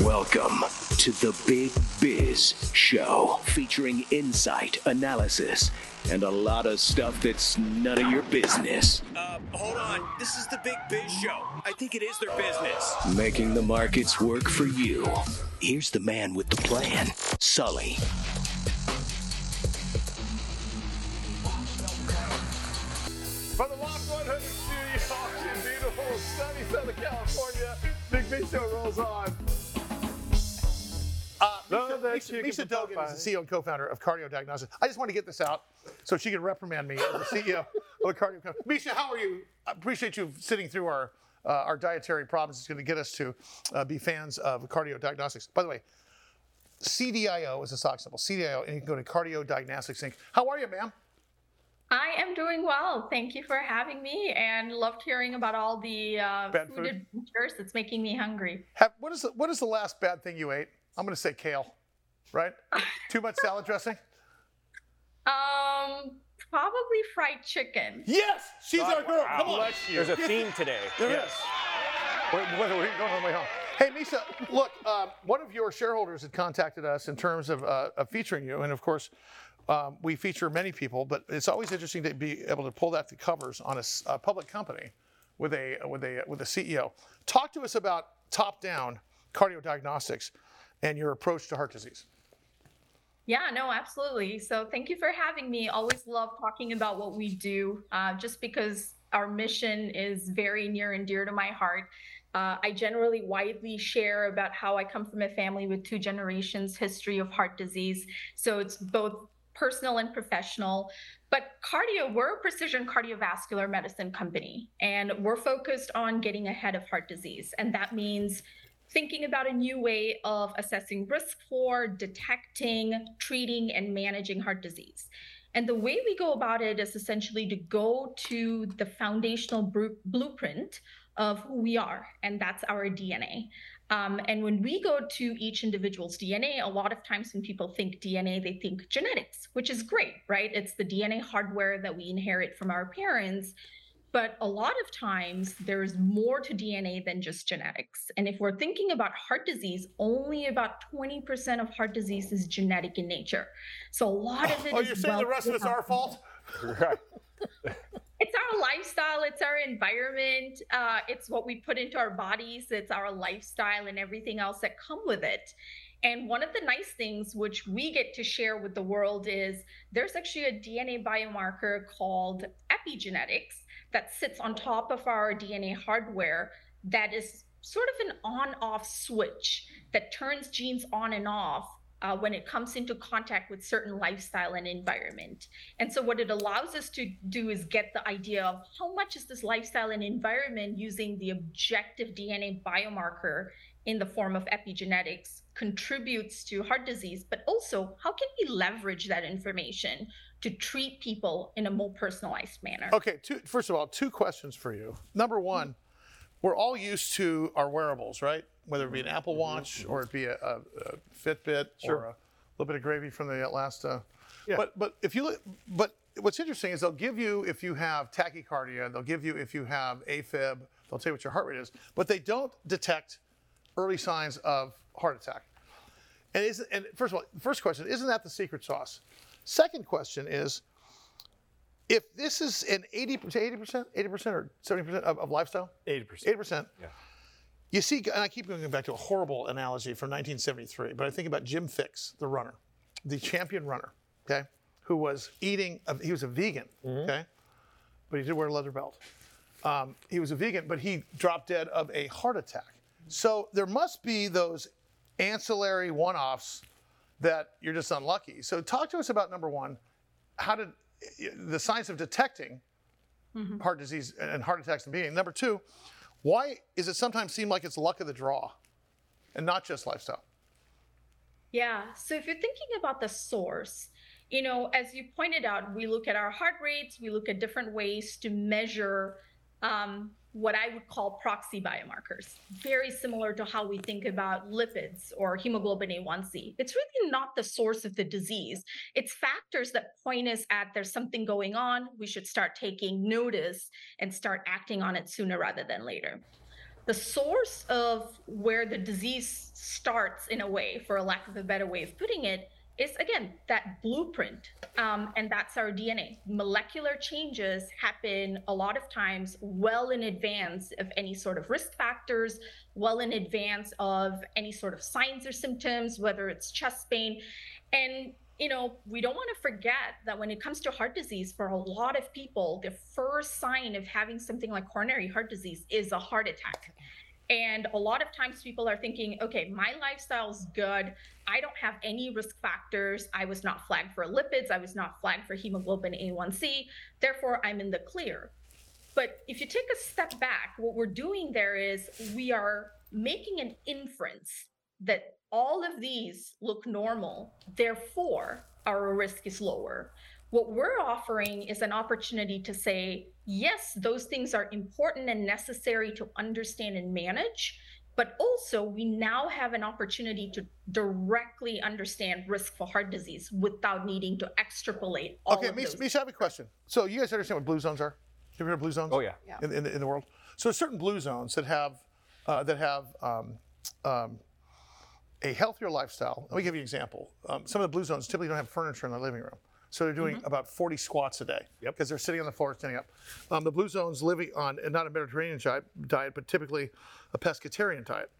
Welcome to the Big Biz Show, featuring insight, analysis, and a lot of stuff that's none of your business. Uh, hold on. This is the Big Biz Show. I think it is their business. Making the markets work for you. Here's the man with the plan, Sully. From the Loft 100 studios in beautiful sunny Southern California, Big Biz Show rolls on. Meesha, that Meesha, you Meesha Dogan is the CEO and co-founder of Cardio Diagnostics. I just want to get this out so she can reprimand me as the CEO of a cardio company. Meesha, how are you? I appreciate you sitting through our uh, our dietary problems. It's going to get us to uh, be fans of cardio diagnostics. By the way, CDIO is a stock symbol. CDIO, and you can go to Cardio Diagnostics Inc. How are you, ma'am? I am doing well. Thank you for having me, and loved hearing about all the uh, Bad food, food? adventures. It's making me hungry. Have, what is the, what is the last bad thing you ate? I'm going to say kale, right? Too much salad dressing. Um, probably fried chicken. Yes, she's our girl. Come on. Bless you. There's a theme today. There Yes. is. Wait, wait, wait, we're going on the way home. Hey, Meesha, look, um, one of your shareholders had contacted us in terms of, uh, of featuring you, and of course, um, we feature many people, but it's always interesting to be able to pull that to covers on a public company with a with a with a CEO. Talk to us about top-down cardio diagnostics and your approach to heart disease. Yeah, no, absolutely. So thank you for having me. Always love talking about what we do, uh, just because our mission is very near and dear to my heart. Uh, I generally widely share about how I come from a family with two generations history of heart disease. So it's both personal and professional. But cardio, we're a precision cardiovascular medicine company, and we're focused on getting ahead of heart disease. And that means thinking about a new way of assessing risk for, detecting, treating, and managing heart disease. And the way we go about it is essentially to go to the foundational bru- blueprint of who we are, and that's our DNA. Um, and when we go to each individual's DNA, a lot of times when people think DNA, they think genetics, which is great, right? It's the DNA hardware that we inherit from our parents. But a lot of times there's more to DNA than just genetics. And if we're thinking about heart disease, only about 20% of heart disease is genetic in nature. So a lot of it Oh, is you're saying the rest of it's our fault? Right. it's our lifestyle it's our environment uh, it's what we put into our bodies it's our lifestyle and everything else that come with it and one of the nice things which we get to share with the world is there's actually a dna biomarker called epigenetics that sits on top of our dna hardware that is sort of an on off switch that turns genes on and off uh, when it comes into contact with certain lifestyle and environment. And so, what it allows us to do is get the idea of how much is this lifestyle and environment using the objective DNA biomarker in the form of epigenetics contributes to heart disease, but also how can we leverage that information to treat people in a more personalized manner? Okay, two, first of all, two questions for you. Number one, we're all used to our wearables, right? Whether it be an Apple Watch or it be a, a, a Fitbit or a little bit of gravy from the last. Uh, Yeah. But but if you look, but what's interesting is they'll give you if you have tachycardia, they'll give you if you have AFib, they'll tell you what your heart rate is, but they don't detect early signs of heart attack. And is and first of all, first question, isn't that the secret sauce? Second question is, if this is an 80 percent, 80 percent, or 70 percent of, of lifestyle, 80%. 80 percent. Yeah. You see, and I keep going back to a horrible analogy from 1973, but I think about Jim Fixx, the runner, the champion runner, okay, who was eating, he was a vegan, okay, but he did wear a leather belt. Um, he was a vegan, but he dropped dead of a heart attack. So there must be those ancillary one offs that you're just unlucky. So talk to us about number one, how did the science of detecting heart disease and heart attacks and being. Number two, why is it sometimes seem like it's luck of the draw and not just lifestyle? Yeah. So if you're thinking about the source, you know, as you pointed out, we look at our heart rates, we look at different ways to measure um, what I would call proxy biomarkers, very similar to how we think about lipids or hemoglobin A1C. It's really not the source of the disease. It's factors that point us at there's something going on. We should start taking notice and start acting on it sooner rather than later. the source of where the disease starts, in a way, for a lack of a better way of putting it, is again that blueprint um, and that's our dna molecular changes happen a lot of times well in advance of any sort of risk factors well in advance of any sort of signs or symptoms whether it's chest pain. And you know we don't want to forget that when it comes to heart disease for a lot of people the first sign of having something like coronary heart disease is a heart attack and a lot of times people are thinking, okay, my lifestyle's good. I don't have any risk factors. I was not flagged for lipids. I was not flagged for hemoglobin A1C. Therefore, I'm in the clear. But if you take a step back, what we're doing there is we are making an inference that all of these look normal. Therefore, our risk is lower. What we're offering is an opportunity to say, yes, those things are important and necessary to understand and manage, but also we now have an opportunity to directly understand risk for heart disease without needing to extrapolate all okay, of Meesha, those. Meesha, I have a question. So you guys understand what blue zones are? Have you heard of blue zones? Oh, yeah. In, in, the, in the world. So there's certain blue zones that have uh, that have um, um, a healthier lifestyle. Let me give you an example. Um, some of the blue zones typically don't have furniture in their living room. So they're doing about 40 squats a day Yep. because they're sitting on the floor, standing up. Um, the blue zones living on not a Mediterranean diet, diet, but typically a pescatarian diet.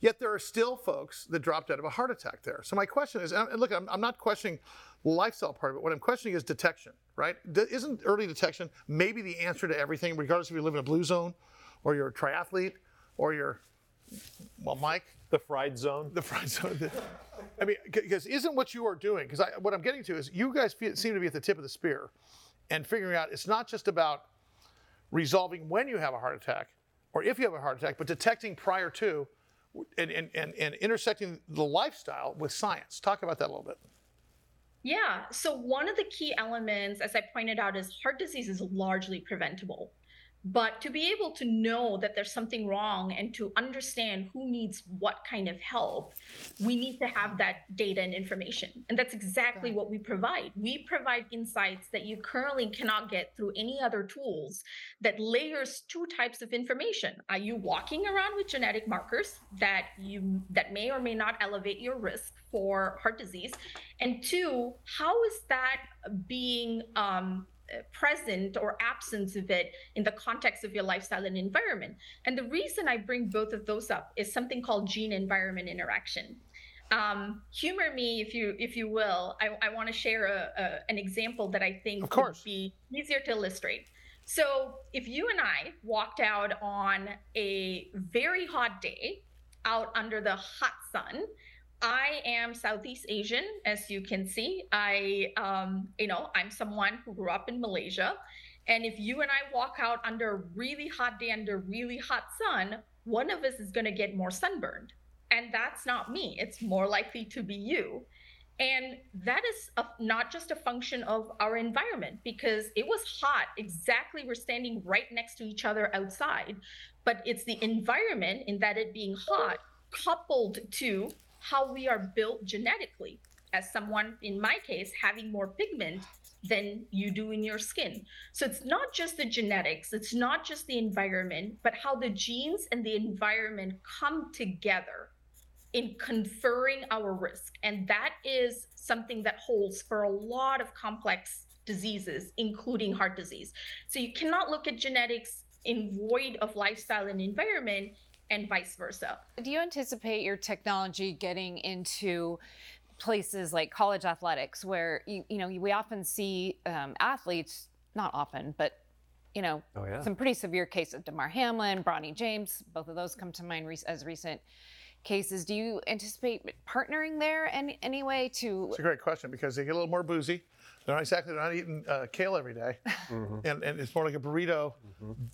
Yet there are still folks that dropped out of a heart attack there. So my question is, and look, I'm, I'm not questioning the lifestyle part of it. What I'm questioning is detection, right? D- isn't early detection maybe the answer to everything, regardless if you live in a blue zone, or you're a triathlete, or you're, well, Mike, The fried zone. the fried zone. I mean, because isn't what you are doing? Because what I'm getting to is you guys seem to be at the tip of the spear, and figuring out it's not just about resolving when you have a heart attack or if you have a heart attack, but detecting prior to, and and and, and intersecting the lifestyle with science. Talk about that a little bit. Yeah. So one of the key elements, as I pointed out, is heart disease is largely preventable. But to be able to know that there's something wrong and to understand who needs what kind of help, we need to have that data and information. And that's exactly what we provide. We provide insights that you currently cannot get through any other tools that layers two types of information. Are you walking around with genetic markers that you that may or may not elevate your risk for heart disease? And two, how is that being um, present or absence of it in the context of your lifestyle and environment. And the reason I bring both of those up is something called gene environment interaction. Um, humor me, if you if you will. I, I want to share a, a, an example that I think Of course. would be easier to illustrate. So if you and I walked out on a very hot day, out under the hot sun, I am Southeast Asian, as you can see. I, um, you know, I'm someone who grew up in Malaysia. And if you and I walk out under a really hot day under really hot sun, one of us is going to get more sunburned. And that's not me. It's more likely to be you. And that is a, not just a function of our environment because it was hot. Exactly, we're standing right next to each other outside. But it's the environment in that it being hot coupled to how we are built genetically as someone in my case having more pigment than you do in your skin. So it's not just the genetics it's not just the environment but how the genes and the environment come together in conferring our risk. And that is something that holds for a lot of complex diseases including heart disease. So you cannot look at genetics in void of lifestyle and environment and vice versa Do you anticipate your technology getting into places like college athletics, where you, you know we often see um, athletes, not often, but you know Oh, yeah. some pretty severe cases. Damar Hamlin, Bronny James, both of those come to mind re- as recent cases. Do you anticipate partnering there any any way to? It's a great question because they get a little more boozy. They're not exactly they're not eating uh, kale every day. and, and it's more like a burrito,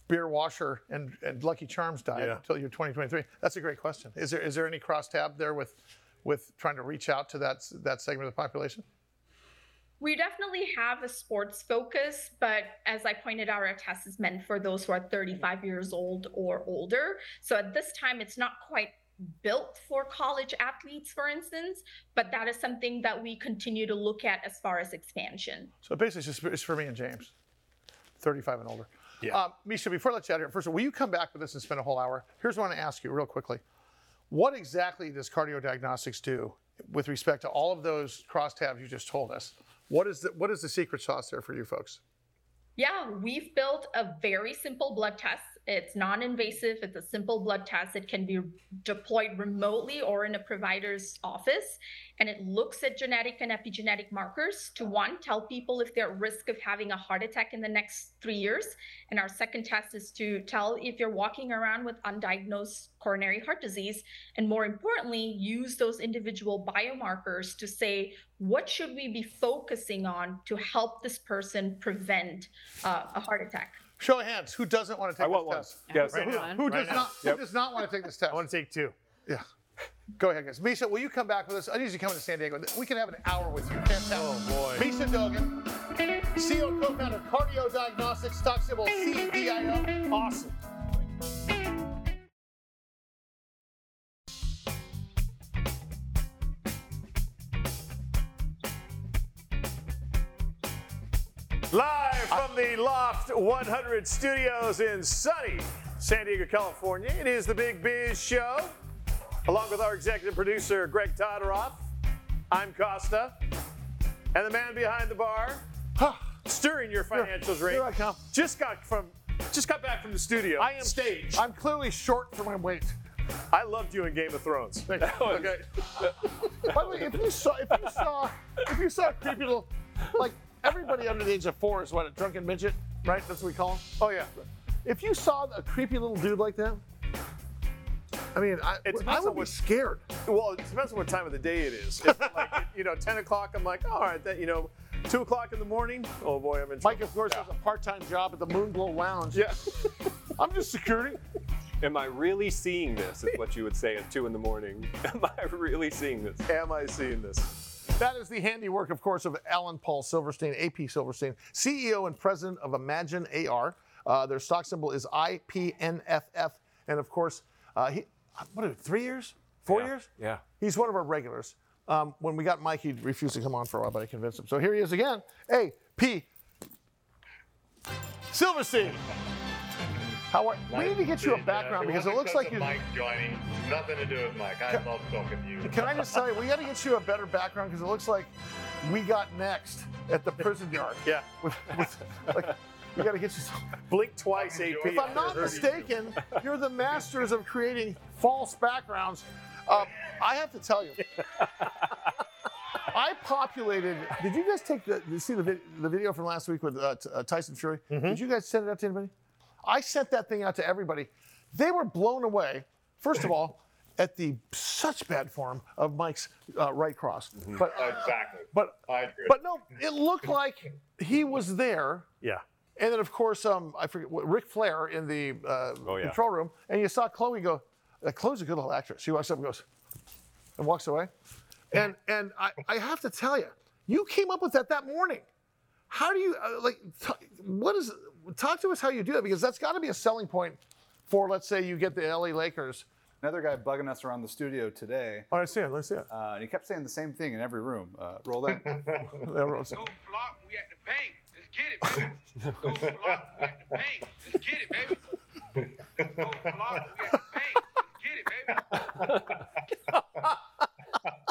beer washer, and, and Lucky Charms diet Yeah. until you're 2023. That's a great question. Is there is there any cross tab there with with trying to reach out to that that segment of the population? We definitely have a sports focus, but as I pointed out, our test is meant for those who are 35 years old or older. So at this time, it's not quite built for college athletes, for instance, but that is something that we continue to look at as far as expansion. So basically, it's just it's for me and James, 35 and older. Yeah. Um, Meesha, before I let you out here, first of all, will you come back with us and spend a whole hour? Here's what I want to ask you real quickly. What exactly does cardio diagnostics do with respect to all of those crosstabs you just told us? What is the, what is the secret sauce there for you folks? Yeah, we've built a very simple blood test. It's non invasive, it's a simple blood test. It can be deployed remotely or in a provider's office. And it looks at genetic and epigenetic markers to one, tell people if they're at risk of having a heart attack in the next three years. And our second test is to tell if you're walking around with undiagnosed coronary heart disease. And more importantly, use those individual biomarkers to say, what should we be focusing on to help this person prevent uh, a heart attack? Show of hands. Who doesn't want to take I want this one. test? Yes. Right Who, now. who Right does now. not? Yep. Who does not want to take this test? I want to take two. Yeah. Go ahead, guys. Meesha, will you come back with us? I need you to come to San Diego. We can have an hour with you. Fantastic. Oh, boy. Meesha Dogan, CEO and co-founder of Cardio Diagnostics, stock symbol CDIO. Awesome. Live from the Loft 100 studios in sunny San Diego, California, it is the Big Biz Show. Along with our executive producer, Greg Todoroff, I'm Costa, and the man behind the bar, stirring your financials rate. here I come. Just got from, just got back from the studio. I am stage. I'm clearly short for my weight. I loved you in Game of Thrones. Thank you. Okay. By the way, if you saw, if you saw, if you saw a creepy little, like everybody under the age of four is what a drunken midget, right? That's what we call them. Oh yeah. If you saw a creepy little dude like that, I mean, I, It depends I on would be what- scared. Well, it depends on what time of the day it is. If, like, you know, 10 o'clock, I'm like, all right, that, you know, 2 o'clock in the morning, oh boy, I'm in Mike, of course, has a part-time job at the Moonglow Lounge. Yeah. I'm just security. Am I really seeing this? Is what you would say at two in the morning. Am I really seeing this? Am I seeing this? That is the handiwork, of course, of Alan Paul Silverstein, AP Silverstein, CEO and president of Imagine AR. Uh, their stock symbol is IPNFF. And of course, uh, he, what, are it, three years? Four Yeah. years? Yeah. He's one of our regulars. Um, when we got Mike, he refused to come on for a while, but I convinced him. So here he is again. AP Silverstein. How are, we need to get you a background because it looks like you. Mike joining. Nothing to do with Mike. I love talking to you. Can I just tell you, we got to get you a better background because it looks like we got next at the prison yard. Yeah. With, with, like, we got to get you. Some, Blink twice, AP. if I'm not mistaken, you're the masters of creating false backgrounds. Uh, I have to tell you, I populated. Did you guys take the? Did you see the, the video from last week with uh, T- uh, Tyson Fury? Did you guys send it out to anybody? I sent that thing out to everybody. They were blown away. First of all, at the such bad form of Mike's uh, right cross, but Exactly. but I agree. but no, it looked like he was there. Yeah. And then, of course, um, I forget what Ric Flair in the uh, Oh, yeah. control room, and you saw Chloe go. Uh, Chloe's a good little actress. She walks up and goes, and walks away. And and I, I have to tell you, you came up with that that morning. How do you uh, like? T- what is? Talk to us how you do that because that's got to be a selling point for let's say you get the LA Lakers. Another guy bugging us around the studio today, Oh, I see it. Let's see it. uh, and he kept saying the same thing in every room. Uh, roll that. Everyone's- Go block, we at the bank. Let's get it, baby. Go block, we at the bank. Let's get it, baby. Go block, we at the bank. Let's get it, baby.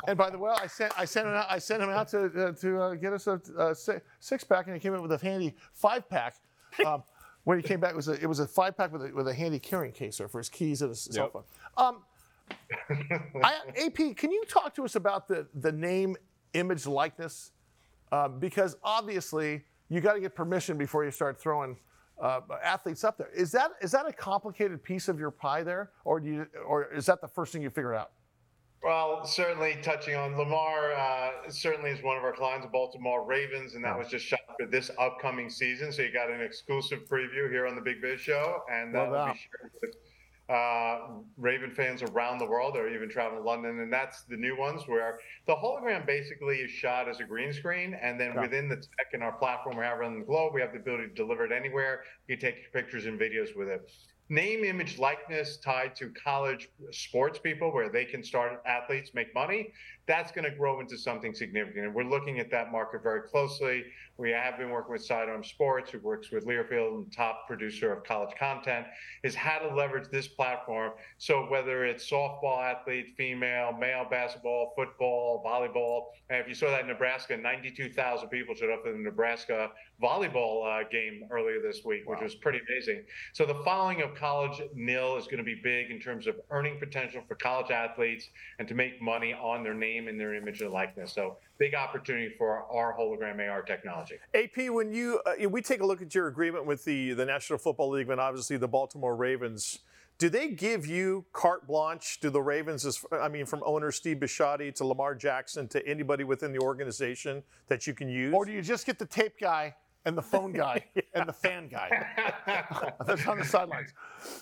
And by the way, I sent I sent him out, I sent him out to uh, to uh, get us a, a six pack, and he came in with a handy five pack. Um, when he came back, it was a it was a five pack with a, with a handy carrying case there for his keys and his cell phone. Um, I, AP, can you talk to us about the the name, image, likeness? Uh, because obviously you got to get permission before you start throwing uh, athletes up there. Is that is that a complicated piece of your pie there, or do you or is that the first thing you figured out? Well, certainly touching on Lamar, uh, certainly is one of our clients, Baltimore Ravens, and that was just shot for this upcoming season. So you got an exclusive preview here on the Big Biz Show, and that will be shared with uh, Raven fans around the world, or even traveling to London. And that's the new ones where the hologram basically is shot as a green screen, and then Yeah. within the tech in our platform we have around the globe, we have the ability to deliver it anywhere. You can take pictures and videos with it. Name, image, likeness tied to college sports people where they can start athletes, make money, that's going to grow into something significant. And we're looking at that market very closely. We have been working with Sidearm Sports, who works with Learfield and top producer of college content, is how to leverage this platform. So whether it's softball athlete, female, male basketball, football, volleyball, and if you saw that in Nebraska, 92,000 people showed up for the Nebraska volleyball uh, game earlier this week, which was pretty amazing. So the following of college nil is going to be big in terms of earning potential for college athletes and to make money on their name and their image and likeness. So big opportunity for our hologram AR technology. AP, when you uh, we take a look at your agreement with the the National Football League and obviously the Baltimore Ravens, do they give you carte blanche? Do the Ravens, as, I mean, from owner Steve Bisciotti to Lamar Jackson to anybody within the organization that you can use? Or do you just get the tape guy and the phone guy and the fan guy that's on the sidelines?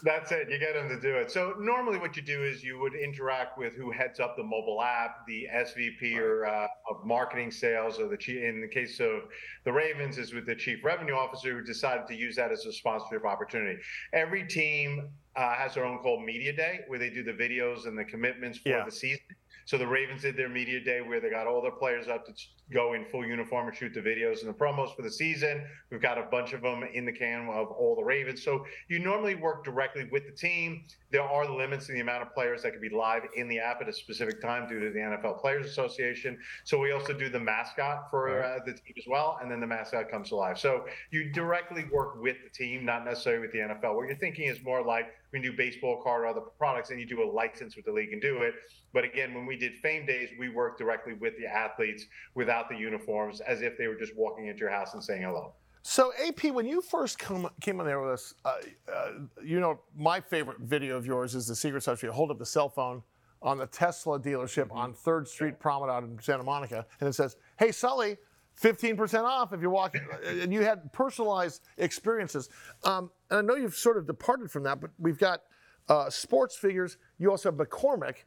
That's it. You get them to do it. So normally, what you do is you would interact with who heads up the mobile app, the SVP or uh, of marketing sales, or the chief. In the case of the Ravens, is with the chief revenue officer who decided to use that as a sponsorship opportunity. Every team uh, has their own called media day where they do the videos and the commitments for Yeah. the season. So the Ravens did their media day where they got all their players up to go in full uniform and shoot the videos and the promos for the season. We've got a bunch of them in the can of all the Ravens. So you normally work directly with the team. There are limits in the amount of players that can be live in the app at a specific time due to the NFL Players Association. So we also do the mascot for uh, the team as well, and then the mascot comes alive. So you directly work with the team, not necessarily with the NFL. What you're thinking is more like when you do baseball card or other products, and you do a license with the league and do it. But again, when we did Fame Days, we worked directly with the athletes without the uniforms, as if they were just walking into your house and saying hello. So AP, when you first come, came on there with us, uh, uh, you know my favorite video of yours is the secret sauce. You hold up the cell phone on the Tesla dealership on Third Street Promenade in Santa Monica, and it says, "Hey Sully, 15% off if you're walking." and you had personalized experiences. Um, and I know you've sort of departed from that, but we've got uh, sports figures. You also have McCormick.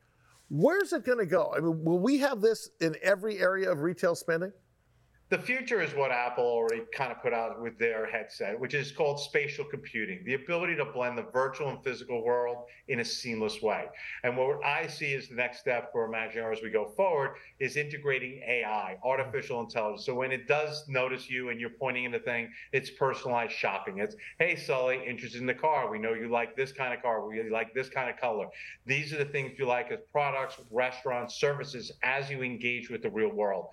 Where's it going to go? I mean, will we have this in every area of retail spending? The future is what Apple already kind of put out with their headset, which is called spatial computing, the ability to blend the virtual and physical world in a seamless way. And what I see as the next step for Imagine AR as we go forward is integrating AI, artificial intelligence. So when it does notice you and you're pointing at a thing, it's personalized shopping. It's, hey, Sully, interested in the car. We know you like this kind of car. We like this kind of color. These are the things you like as products, restaurants, services as you engage with the real world.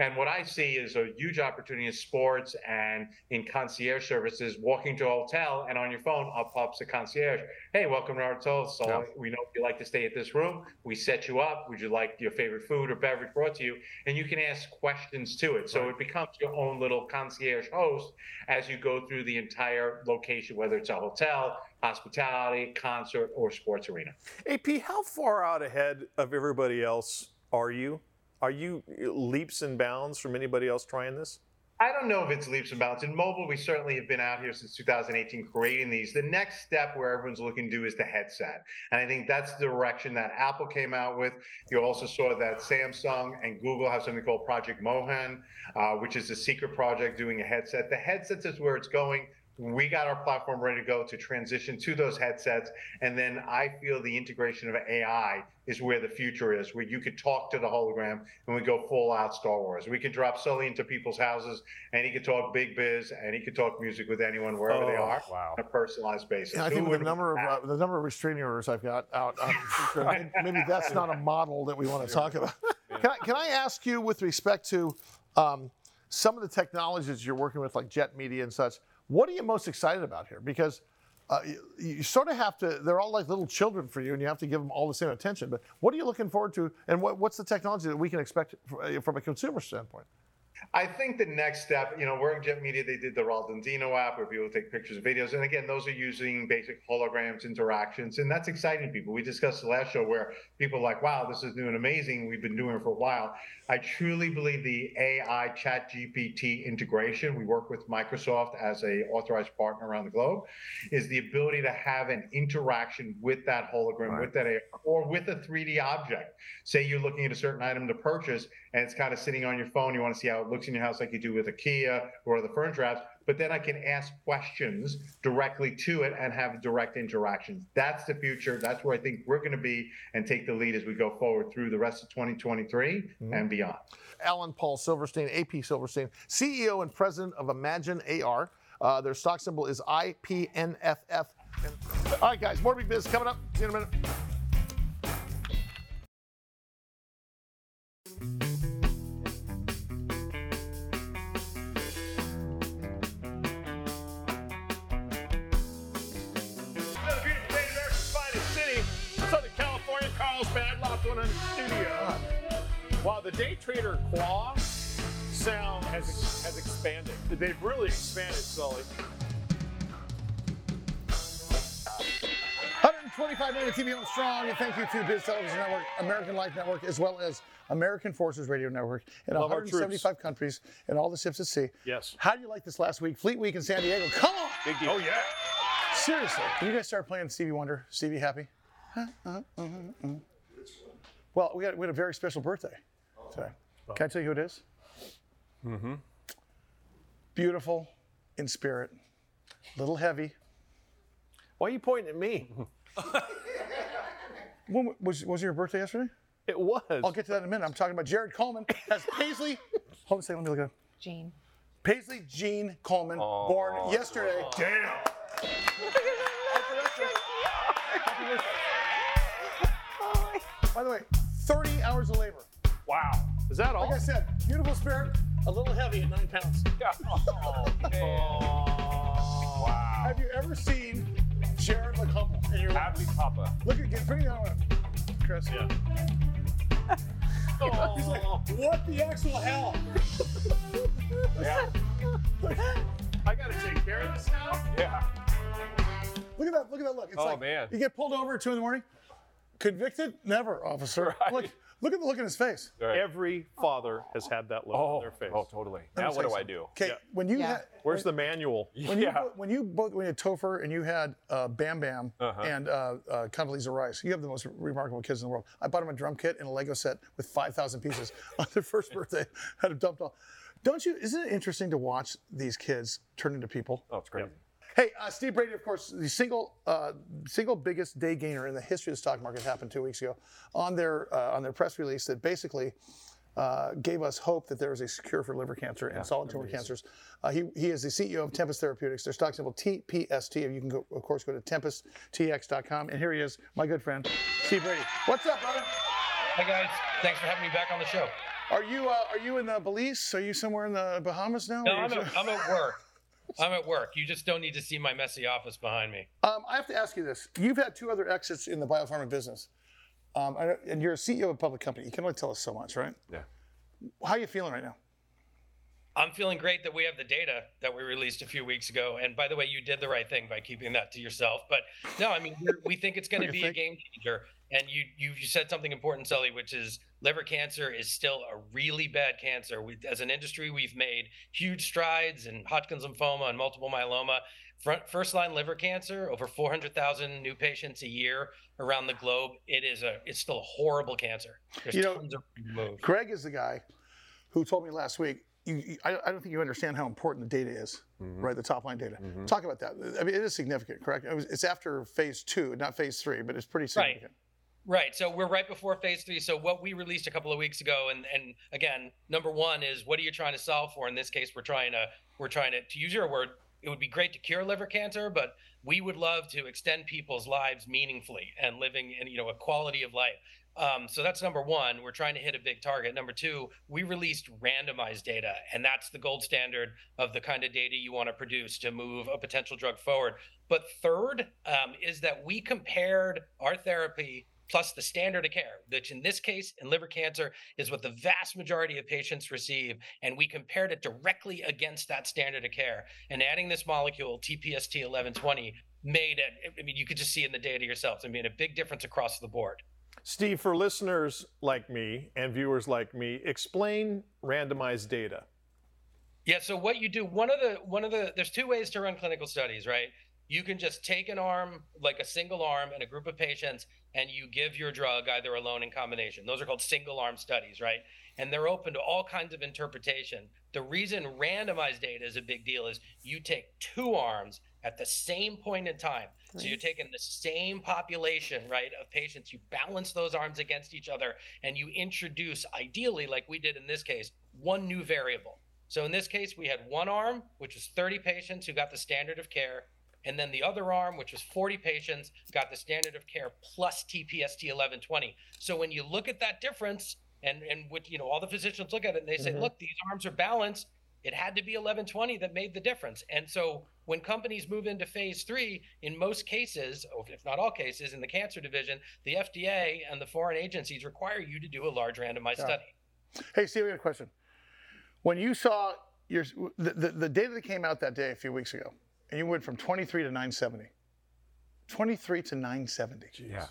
And what I see is a huge opportunity in sports and in concierge services, walking to a hotel and on your phone up pops a concierge. Hey, welcome to our hotel. So Yeah. we know you like to stay at this room. We set you up. Would you like your favorite food or beverage brought to you? And you can ask questions to it. So it becomes your own little concierge host as you go through the entire location, whether it's a hotel, hospitality, concert, or sports arena. AP, how far out ahead of everybody else are you? Are you leaps and bounds from anybody else trying this? I don't know if it's leaps and bounds. In mobile, we certainly have been out here since 2018 creating these. The next step where everyone's looking to do is the headset. And I think that's the direction that Apple came out with. You also saw that Samsung and Google have something called Project Moohan, uh, which is a secret project doing a headset. The headsets is where it's going. We got our platform ready to go to transition to those headsets. And then I feel the integration of AI is where the future is, where you could talk to the hologram and we go full out Star Wars. We can drop Sully into people's houses and he could talk big biz and he could talk music with anyone wherever they Oh, are wow. on a personalized basis. Yeah, I Who think with the number of uh, the number of restraining orders I've got out, um, maybe that's not a model that we want to talk about. Can I, can I ask you, with respect to um, some of the technologies you're working with, like Jet Media and such, what are you most excited about here? Because uh, you, you sort of have to, they're all like little children for you, and you have to give them all the same attention. But what are you looking forward to, and what, what's the technology that we can expect uh, from a consumer standpoint? I think the next step, you know, we're in Jet Media, they did the Ronaldinho app where people take pictures and videos. And again, those are using basic holograms, interactions, and that's exciting to people. We discussed the last show where people are like, wow, this is new and amazing. We've been doing it for a while. I truly believe the AI chat GPT integration, we work with Microsoft as a authorized partner around the globe, is the ability to have an interaction with that hologram, with that AI, or with a 3D object. Say you're looking at a certain item to purchase and it's kind of sitting on your phone, you want to see how it looks in your house like you do with IKEA or the furniture apps, but then I can ask questions directly to it and have direct interactions. That's the future. That's where I think we're going to be and take the lead as we go forward through the rest of 2023 and beyond. Alan Paul Silverstein, AP Silverstein, CEO and president of Imagine AR. Uh, their stock symbol is IPNFF. All right, guys, more big biz coming up. See you in a minute. The day sound has, has expanded. They've really expanded, Sully. 125 million TV on Strong, and thank you to Biz Television Network, American Life Network, as well as American Forces Radio Network in Love our troops. 175 countries and all the ships at sea. Yes. How do you like this last week? Fleet Week in San Diego. Come on! Big deal. Oh, yeah. Seriously, can you guys start playing Stevie Wonder? Stevie Happy? Huh? Uh, uh, uh. Well, we got we had a very special birthday today. Can I tell you who it is? Mm-hmm. Beautiful in spirit, little heavy. Why are you pointing at me? When was was your birthday yesterday? It was. I'll get to that in a minute. I'm talking about Jared Coleman has Paisley. Hold on a second. Let me look at him. Jean. Paisley Jean Coleman, born yesterday. Damn. By the way, 30 hours of labor. Wow. Is that all? Like I said, beautiful spirit, a little heavy at nine pounds. Oh, wow. Have you ever seen Jared look humble in your life? Happy Papa. Look at get bring it on, Chris. Yeah. oh. He's like, oh. what the actual hell? yeah. I got to take care of this now? Yeah. Look at that! Look at that look. It's Oh, like man. you get pulled over at two in the morning. Convicted? Never, officer. Look, look at the look in his face. Right. Every father has had that look Oh, on their face. oh, totally. Now what say do I do? Okay, Yeah. when you Yeah. had Where's the manual? when you Yeah. bo- when you both when you had Topher and you had uh, Bam Bam Uh-huh. and uh, uh, Condoleezza Rice, you have the most remarkable kids in the world. I bought them a drum kit and a Lego set with 5,000 pieces on their first birthday. Had them dumped all. Don't you? Isn't it interesting to watch these kids turn into people? Oh, it's crazy. Hey, uh, Steve Brady, of course, the single uh, single biggest day gainer in the history of the stock market happened two weeks ago on their uh, on their press release that basically uh, gave us hope that there is a cure for liver cancer and solid tumor cancers. Uh, he, he is the CEO of Tempest Therapeutics. Their stock symbol TPST. You can go, of course, go to tempesttx.com. And here he is, my good friend, Steve Brady. What's up, brother? Hey, guys, thanks for having me back on the show. Are you uh, are you in the Belize? Are you somewhere in the Bahamas now? No, I'm you- at, I'm at work. I'm at work. You just don't need to see my messy office behind me. Um, I have to ask you this. You've had two other exits in the biopharma business, um, and you're a CEO of a public company. You can only tell us so much, right? Yeah. How are you feeling right now? I'm feeling great that we have the data that we released a few weeks ago. And by the way, you did the right thing by keeping that to yourself. But no, I mean, we're, think it's going to be think? a game changer. And you, you you said something important, Sully, which is liver cancer is still a really bad cancer. We, as an industry, we've made huge strides in Hodgkin's lymphoma and multiple myeloma. Front, first line liver cancer, over 400,000 new patients a year around the globe. It is a it's still a horrible cancer. There's You know, tons of removed. Greg is the guy who told me last week. You, you, I, I don't think you understand how important the data is, mm-hmm. right? The top line data. Mm-hmm. Talk about that. I mean, it is significant, correct? It was, it's after phase two, not phase three, but it's pretty significant. Right. So we're right before phase three. So what we released a couple of weeks ago, and and again, number one is what are you trying to solve for? In this case, we're trying to we're trying to to use your word. It would be great to cure liver cancer, but we would love to extend people's lives meaningfully and living in you know a quality of life. Um, so that's number one. We're trying to hit a big target. Number two, we released randomized data, and that's the gold standard of the kind of data you want to produce to move a potential drug forward. But third um, is that we compared our therapy plus the standard of care, which in this case, in liver cancer, is what the vast majority of patients receive. And we compared it directly against that standard of care. And adding this molecule, TPST 1120, made it, I mean, you could just see in the data yourselves. I mean, a big difference across the board. Steve, for listeners like me and viewers like me, explain randomized data. Yeah. So what you do, one of the one of the there's two ways to run clinical studies, right? You can just take an arm, like a single arm, and a group of patients, and you give your drug either alone in combination. Those are called single arm studies, right? And they're open to all kinds of interpretation. The reason randomized data is a big deal is you take two arms at the same point in time. So you're taking the same population, right, of patients. You balance those arms against each other and you introduce, ideally, like we did in this case, one new variable. So in this case, we had one arm, which was 30 patients who got the standard of care. And then the other arm, which was 40 patients, got the standard of care plus TPST 1120. So when you look at that difference, and and what you know, all the physicians look at it and they say, Mhm. look, these arms are balanced. It had to be 1120 that made the difference. And so when companies move into phase three, in most cases, if not all cases, in the cancer division, the FDA and the foreign agencies require you to do a large randomized Yeah. study. Hey, Steve, I got a question. When you saw your the, the, the data that came out that day a few weeks ago, and you went from 23 to 970, 23 to 970. Yeah.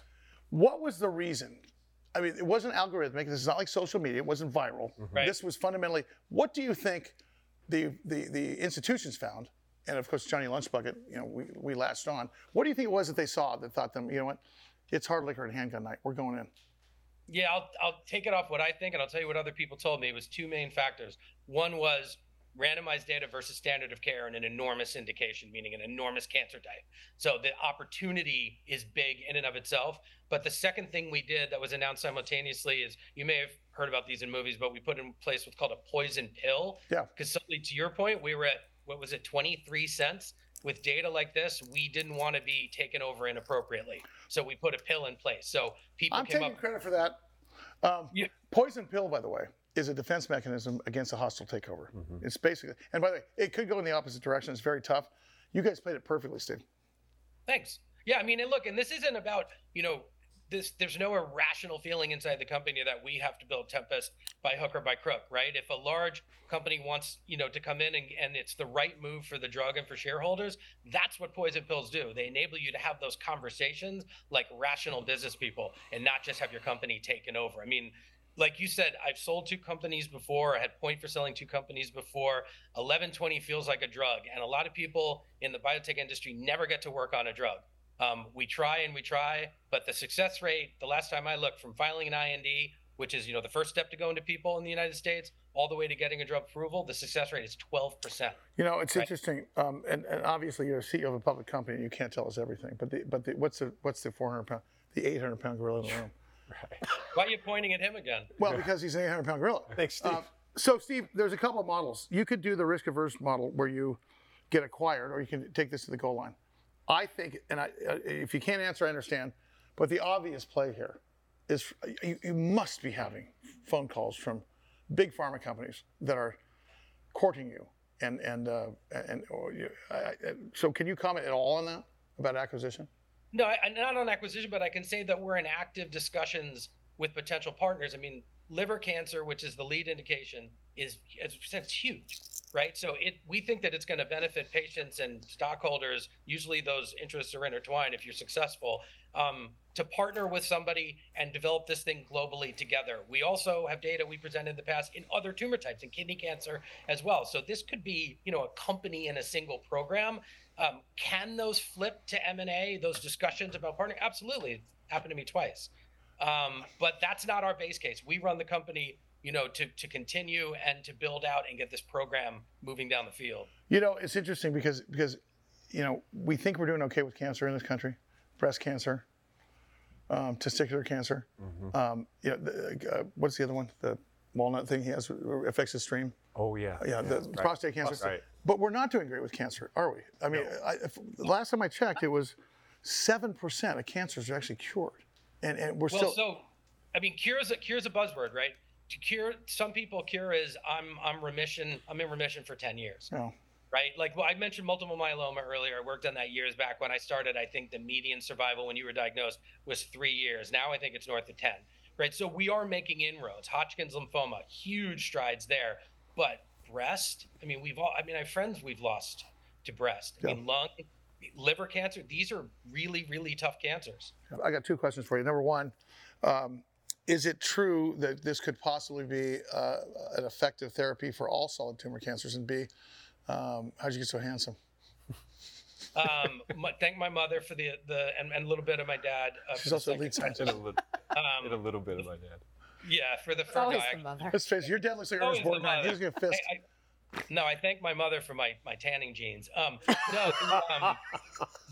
What was the reason? I mean, it wasn't algorithmic. This is not like social media. It wasn't viral. Mm-hmm. Right. This was fundamentally. What do you think the, the the institutions found? And of course, Johnny Lunchbucket. You know, we we latched on. What do you think it was that they saw that thought them? You know what? It's hard liquor and handgun night. We're going in. Yeah, I'll, I'll take it off what I think, and I'll tell you what other people told me. It was two main factors. One was randomized data versus standard of care and an enormous indication, meaning an enormous cancer type. So the opportunity is big in and of itself. But the second thing we did that was announced simultaneously is you may have heard about these in movies, but we put in place what's called a poison pill. Yeah. Because simply to your point, we were at what was it, 23 cents? With data like this, we didn't want to be taken over inappropriately. So we put a pill in place. So people I'm came taking up credit for that. Um, Poison pill, by the way, is a defense mechanism against a hostile takeover. Mm-hmm. It's basically, and by the way, it could go in the opposite direction. It's very tough. You guys played it perfectly, Steve. Thanks. Yeah, I mean, and look, and this isn't about you know this. There's no irrational feeling inside the company that we have to build Tempest by hook or by crook, right? If a large company wants you know to come in and, and it's the right move for the drug and for shareholders, that's what poison pills do. They enable you to have those conversations like rational business people and not just have your company taken over. I mean. Like you said, I've sold two companies before. I had point for selling two companies before. 1120 feels like a drug. And a lot of people in the biotech industry never get to work on a drug. Um, we try and we try, but the success rate, the last time I looked, from filing an IND, which is you know the first step to go into people in the United States, all the way to getting a drug approval, the success rate is 12%. You know, it's Right. interesting, um, and, and obviously you're a CEO of a public company. And you can't tell us everything, but the, but the, what's the what's the 400 pound, the 800 pound gorilla in the room? Why are you pointing at him again? Well, because he's an 800 pound gorilla. Thanks, Steve. Um, so, Steve, there's a couple of models. You could do the risk averse model where you get acquired, or you can take this to the goal line. I think, and I, uh, if you can't answer, I understand, but the obvious play here is you, you must be having phone calls from big pharma companies that are courting you. And, and, uh, and or you, I, I, so, can you comment at all on that about acquisition? No, I, not on acquisition, but I can say that we're in active discussions with potential partners. I mean, liver cancer, which is the lead indication, is it's huge, right? So it we think that it's going to benefit patients and stockholders. Usually, those interests are intertwined. If you're successful, um, to partner with somebody and develop this thing globally together. We also have data we presented in the past in other tumor types, in kidney cancer as well. So this could be, you know, a company in a single program. Um, can those flip to M&A, those discussions about partnering? Absolutely. It happened to me twice. Um, but that's not our base case. We run the company, you know, to, to continue and to build out and get this program moving down the field. You know, it's interesting because because you know we think we're doing okay with cancer in this country, breast cancer, um, testicular cancer. Um, you know, the, uh, what's the other one? The walnut thing he has affects his stream. Oh yeah. Yeah, the right. prostate cancer. Right. But we're not doing great with cancer, are we? I mean, I, if, the last time I checked, it was seven percent of cancers are actually cured, and and we're well, still. so I mean, cure is a cure is a buzzword, right? To cure, some people cure is I'm I'm remission. I'm in remission for ten years. No. right? Like well, I mentioned multiple myeloma earlier. I worked on that years back when I started. I think the median survival when you were diagnosed was three years. Now I think it's north of 10, right? So we are making inroads. Hodgkin's lymphoma, huge strides there. But breast, I mean, we've all, I mean, I have friends we've lost to breast. I mean, lung, liver cancer, these are really, really tough cancers. I got two questions for you. Number one, um, is it true that this could possibly be uh, an effective therapy for all solid tumor cancers? And B, um, how'd you get so handsome? Um, my, thank my mother for the the and, and a little bit of my dad. Uh, She's also a second lead scientist. And a little, Um, and a little bit of my dad. Yeah, for the It's for always guy. the mother. Let's face it, your dad looks like Always Ernest Borgnine. He's gonna fist. I, I, no, I thank my mother for my my tanning genes. Um, no, um,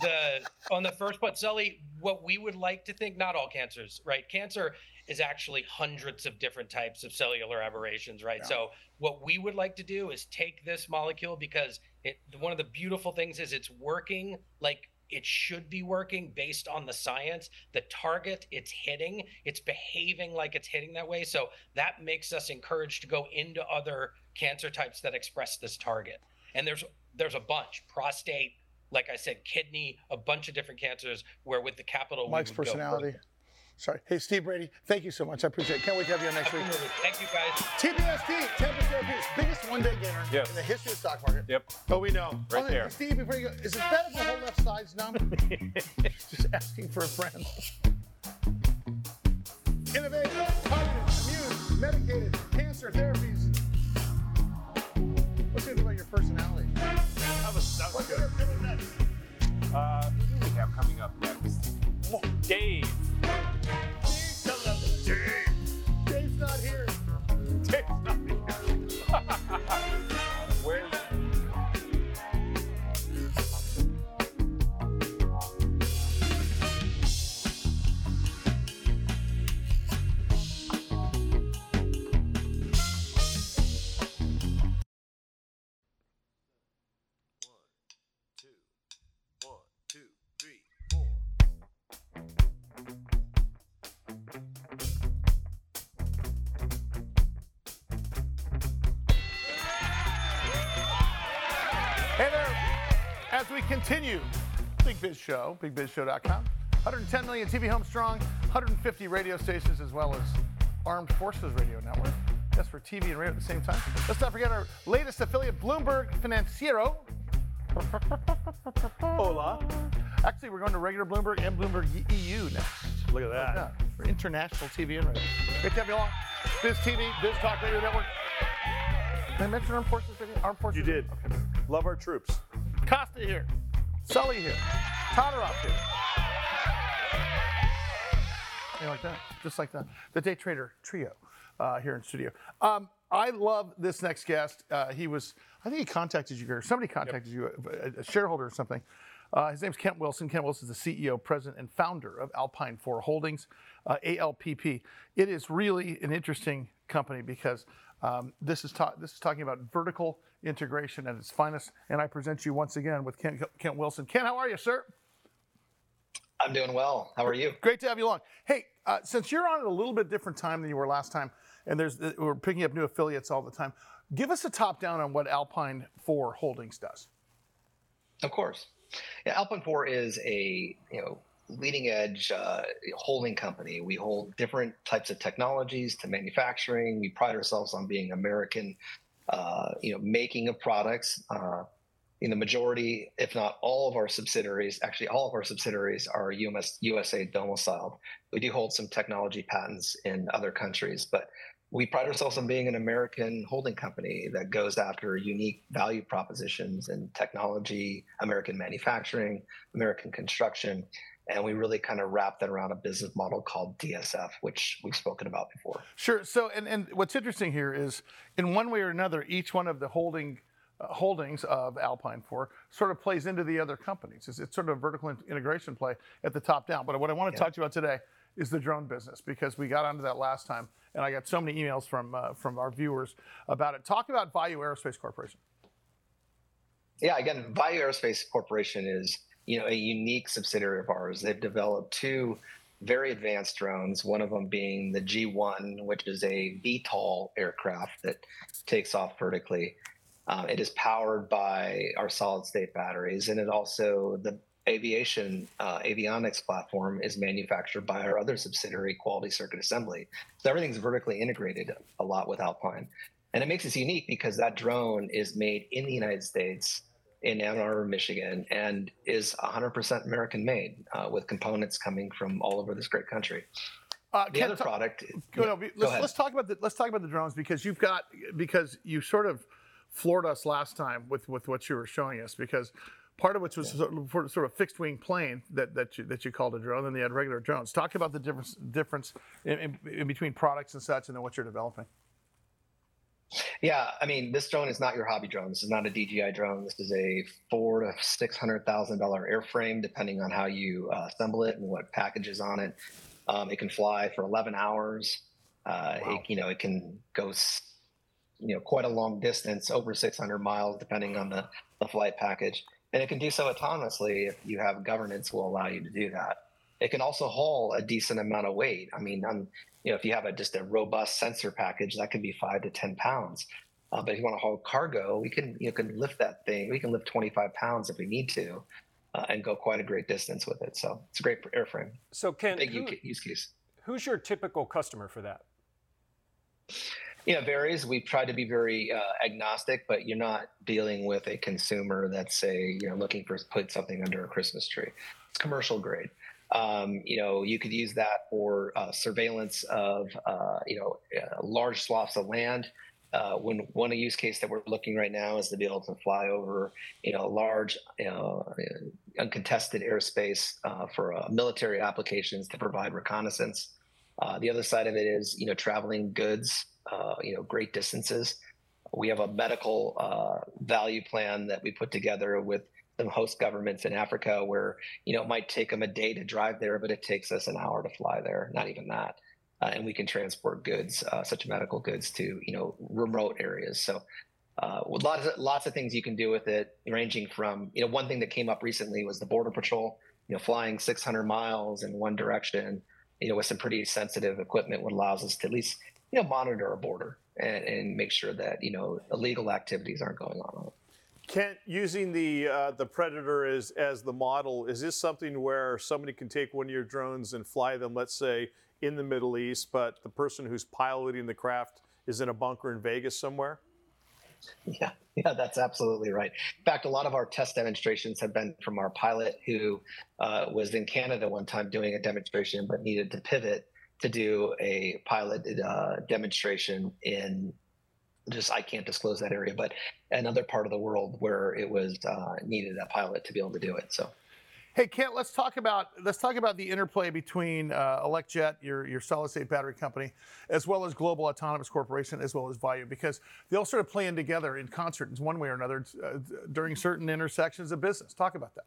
the on the first but Sully, what we would like to think, not all cancers, right? Cancer is actually hundreds of different types of cellular aberrations, right? So what we would like to do is take this molecule because it one of the beautiful things is it's working like it should be working based on the science. The target it's hitting. It's behaving like it's hitting that way. So that makes us encouraged to go into other cancer types that express this target. And there's there's a bunch. Prostate like i said kidney a bunch of different cancers where with the capital we Mike's would go personality. further. Sorry. Hey, Steve Brady, thank you so much. I appreciate it. Can't wait to have you on next week. Absolutely. thank you guys TPST, Tempest Therapeutics, biggest one-day gainer Yes. in the history of the stock market. Yep. Oh, we know. Right Oh, there. Steve, before you go, is it better if the whole left side's numb? Just asking for a friend. Innovative, targeted, immune, mediated, cancer therapies. What's it about your personality? That was, that was What's good. next? Uh, who do we have coming up next? Dave. We continue, Big Biz Show, bigbizshow.com. 110 million TV home strong, 150 radio stations, as well as Armed Forces Radio Network. Yes, for TV and radio at the same time. Let's not forget our latest affiliate, Bloomberg Financiero. Hola. Actually, we're going to regular Bloomberg and Bloomberg EU next. Look at that. For international TV and radio. Great to have you along. Biz TV, Biz Talk Radio Network. Did I mention Armed Forces Radio? Armed Forces You did. Love our troops. Costa here. Sully here. Todorov here. Like that. Just like that. The Day Trader Trio uh, here in studio. Um, I love this next guest. Uh, he was, I think he contacted you, or somebody contacted you, a, a shareholder or something. Uh, his name's Kent Wilson. Kent Wilson is the CEO, president, and founder of Alpine 4 Holdings, uh, ALPP. It is really an interesting company because um, this is ta- this is talking about vertical integration at its finest. And I present you once again with Kent, Kent Wilson. Kent, how are you, sir? I'm doing well. How are you? Great to have you along. Hey, uh, since you're on at a little bit different time than you were last time, and there's we're picking up new affiliates all the time, give us a top down on what Alpine 4 Holdings does. Of course. Yeah, Alpine 4 is a you know leading edge uh, holding company. We hold different types of technologies to manufacturing. We pride ourselves on being American, uh, you know, making of products. Uh, in the majority, if not all of our subsidiaries, actually all of our subsidiaries are US, USA domiciled. We do hold some technology patents in other countries, but we pride ourselves on being an American holding company that goes after unique value propositions in technology, American manufacturing, American construction. And we really kind of wrap that around a business model called DSF, which we've spoken about before. Sure. So, and, and what's interesting here is, in one way or another, each one of the holding uh, holdings of Alpine 4 sort of plays into the other companies. It's, it's sort of a vertical in- integration play at the top down. But what I want to Yeah. talk to you about today is the drone business because we got onto that last time, and I got so many emails from uh, from our viewers about it. Talk about Vayu Aerospace Corporation. Yeah, again, Vayu Aerospace Corporation is you know a unique subsidiary of ours. They've developed two very advanced drones. One of them being the G1, which is a VTOL aircraft that takes off vertically. Um, it is powered by our solid state batteries, and it also the aviation uh, avionics platform is manufactured by our other subsidiary, Quality Circuit Assembly. So everything's vertically integrated a lot with Alpine, and it makes us unique because that drone is made in the United States in Ann Arbor, Michigan, and is 100% American made uh, with components coming from all over this great country. Uh, The other product. Go, no, let's, go let's talk about the let's talk about the drones because you've got because you sort of floored us last time with with what you were showing us because part of which was sort of, sort of fixed wing plane that, that you that you called a drone, and they had regular drones. Talk about the difference difference in, in, in between products and such, and then what you're developing. Yeah, I mean, this drone is not your hobby drone. This is not a DJI drone. This is a four to six hundred thousand dollar airframe, depending on how you uh, assemble it and what packages on it. Um, it can fly for eleven hours. Uh, it, you know, it can go, you know, quite a long distance, over six hundred miles, depending on the the flight package, and it can do so autonomously if you have governance will allow you to do that. It can also haul a decent amount of weight. I mean, um, you know, if you have a just a robust sensor package, that could be five to ten pounds. Uh, but if you want to haul cargo, we can you can lift that thing. We can lift 25 pounds if we need to, uh, and go quite a great distance with it. So it's a great airframe. So Ken, Big who- use case. who's your typical customer for that? Yeah, it varies. We've tried to be very uh, agnostic, but you're not dealing with a consumer that's say you know looking for put something under a Christmas tree. It's commercial grade. Um, you know, you could use that for uh, surveillance of uh, you know uh, large swaths of land. Uh, when one use case that we're looking right now is to be able to fly over you know large you know, uncontested airspace uh, for uh, military applications to provide reconnaissance. Uh, the other side of it is, you know, traveling goods, uh, you know, great distances. We have a medical uh, value plan that we put together with some host governments in Africa where, you know, it might take them a day to drive there, but it takes us an hour to fly there, not even that. Uh, and we can transport goods, uh, such medical goods, to you know remote areas. So, uh, with lots of lots of things you can do with it, ranging from you know one thing that came up recently was the border patrol. You know, flying 600 miles in one direction, you know, with some pretty sensitive equipment, what allows us to at least you know monitor a border and, and make sure that you know illegal activities aren't going on. Kent, using the uh, the Predator as as the model, is this something where somebody can take one of your drones and fly them, let's say, in the Middle East, but the person who's piloting the craft is in a bunker in Vegas somewhere? Yeah, yeah, that's absolutely right. In fact, a lot of our test demonstrations have been from our pilot who uh, was in Canada one time doing a demonstration, but needed to pivot to do a pilot uh, demonstration in just I can't disclose that area, but another part of the world where it was uh, needed a pilot to be able to do it. So. Hey, Kent, let's talk about let's talk about the interplay between uh, ElecJet, your your solid state battery company, as well as Global Autonomous Corporation, as well as Vayu, because they all sort of playing together in concert in one way or another uh, during certain intersections of business. Talk about that.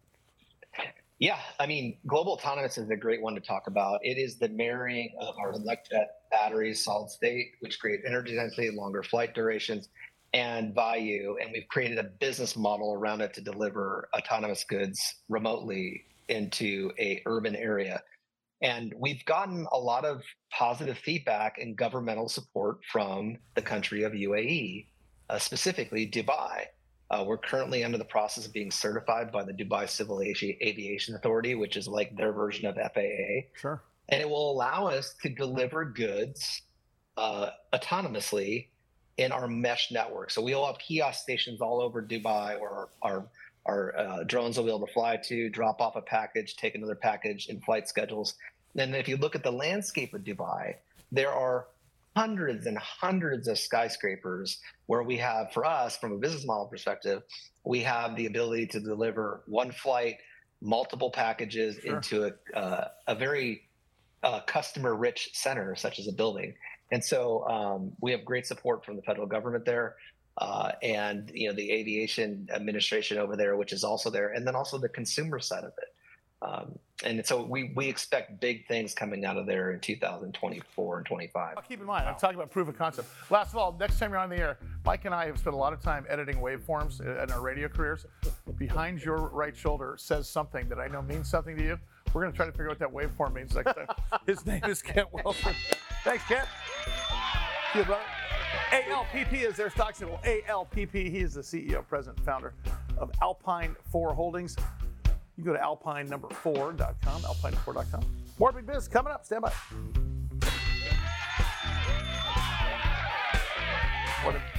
Yeah, I mean, global autonomous is a great one to talk about. It is the marrying of our electric batteries, solid state, which create energy density, longer flight durations, and value. And we've created a business model around it to deliver autonomous goods remotely into a urban area. And we've gotten a lot of positive feedback and governmental support from the country of UAE, uh, specifically Dubai. Uh, we're currently under the process of being certified by the Dubai Civil Avi- Aviation Authority, which is like their version of FAA. Sure. And it will allow us to deliver goods uh, autonomously in our mesh network. So we'll have kiosk stations all over Dubai where our, our, uh, drones will be able to fly to, drop off a package, take another package in flight schedules. And then if you look at the landscape of Dubai, there are hundreds and hundreds of skyscrapers where we have, for us, from a business model perspective, we have the ability to deliver one flight, multiple packages Sure. into a, uh, a very uh, customer rich center, such as a building. And so um, we have great support from the federal government there. Uh, and you know the aviation administration over there, which is also there, and then also the consumer side of it. Um, and so we we expect big things coming out of there in 2024 and 25. Keep in mind, I'm talking about proof of concept. Last of all, next time you're on the air, Mike and I have spent a lot of time editing waveforms in our radio careers. Behind your right shoulder says something that I know means something to you. We're going to try to figure out what that waveform means next time. His name is Kent Wilson. Thanks, Kent. See you, brother. ALPP is their stock symbol. ALPP. He is the CEO, president, founder of Alpine 4 Holdings. You can go to alpine4.com, alpine4.com. More big business coming up. Stand by. What a-